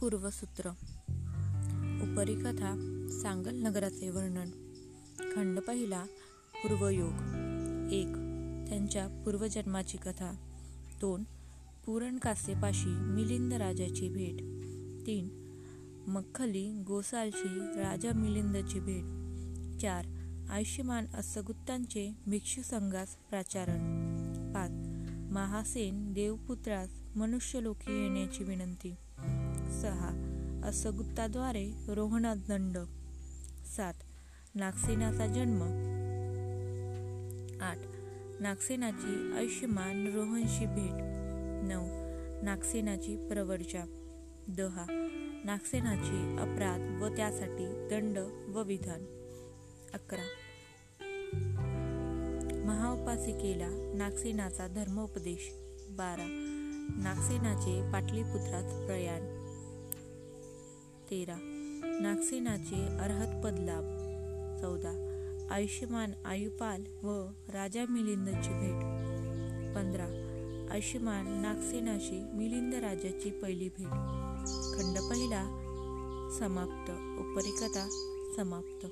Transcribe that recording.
पूर्वसूत्र. उपरी कथा सांगल नगराचे वर्णन. खंड पहिला पूर्वयोग. एक त्यांच्या पूर्वजन्माची कथा. दोन पुरणकासेपाशी मिलिंद राजाची भेट. तीन मख्खली गोसालची राजा मिलिंदची भेट. चार आयुष्यमान असगुत्तांचे भिक्षू संघास प्राचारण. पाच महासेन देवपुत्रास मनुष्यलोकी येण्याची विनंती. सहा असगुप्ताद्वारे रोहणात दंड. सात नागसेनाचा जन्म. आठ नागसेनाची आयुष्यमान रोहनशी भेट. नऊ नागसेनाची प्रवर्जा दहा नागसेनाचे अपराध व त्यासाठी दंड व विधान. अकरा महाउपासिकेला नागसेनाचा धर्मोपदेश. बारा नागसेनाचे पाटलीपुत्रात प्रयाण. तेरा. नागसेनाचे अर्हतपद लाभ चौदा. आयुष्यमान आयुपाल व राजा मिलिंदची भेट. पंधरा. आयुष्यमान नागसेनाशी मिलिंद राजाची पहिली भेट. खंड पहिला समाप्त. उपरिकथा समाप्त.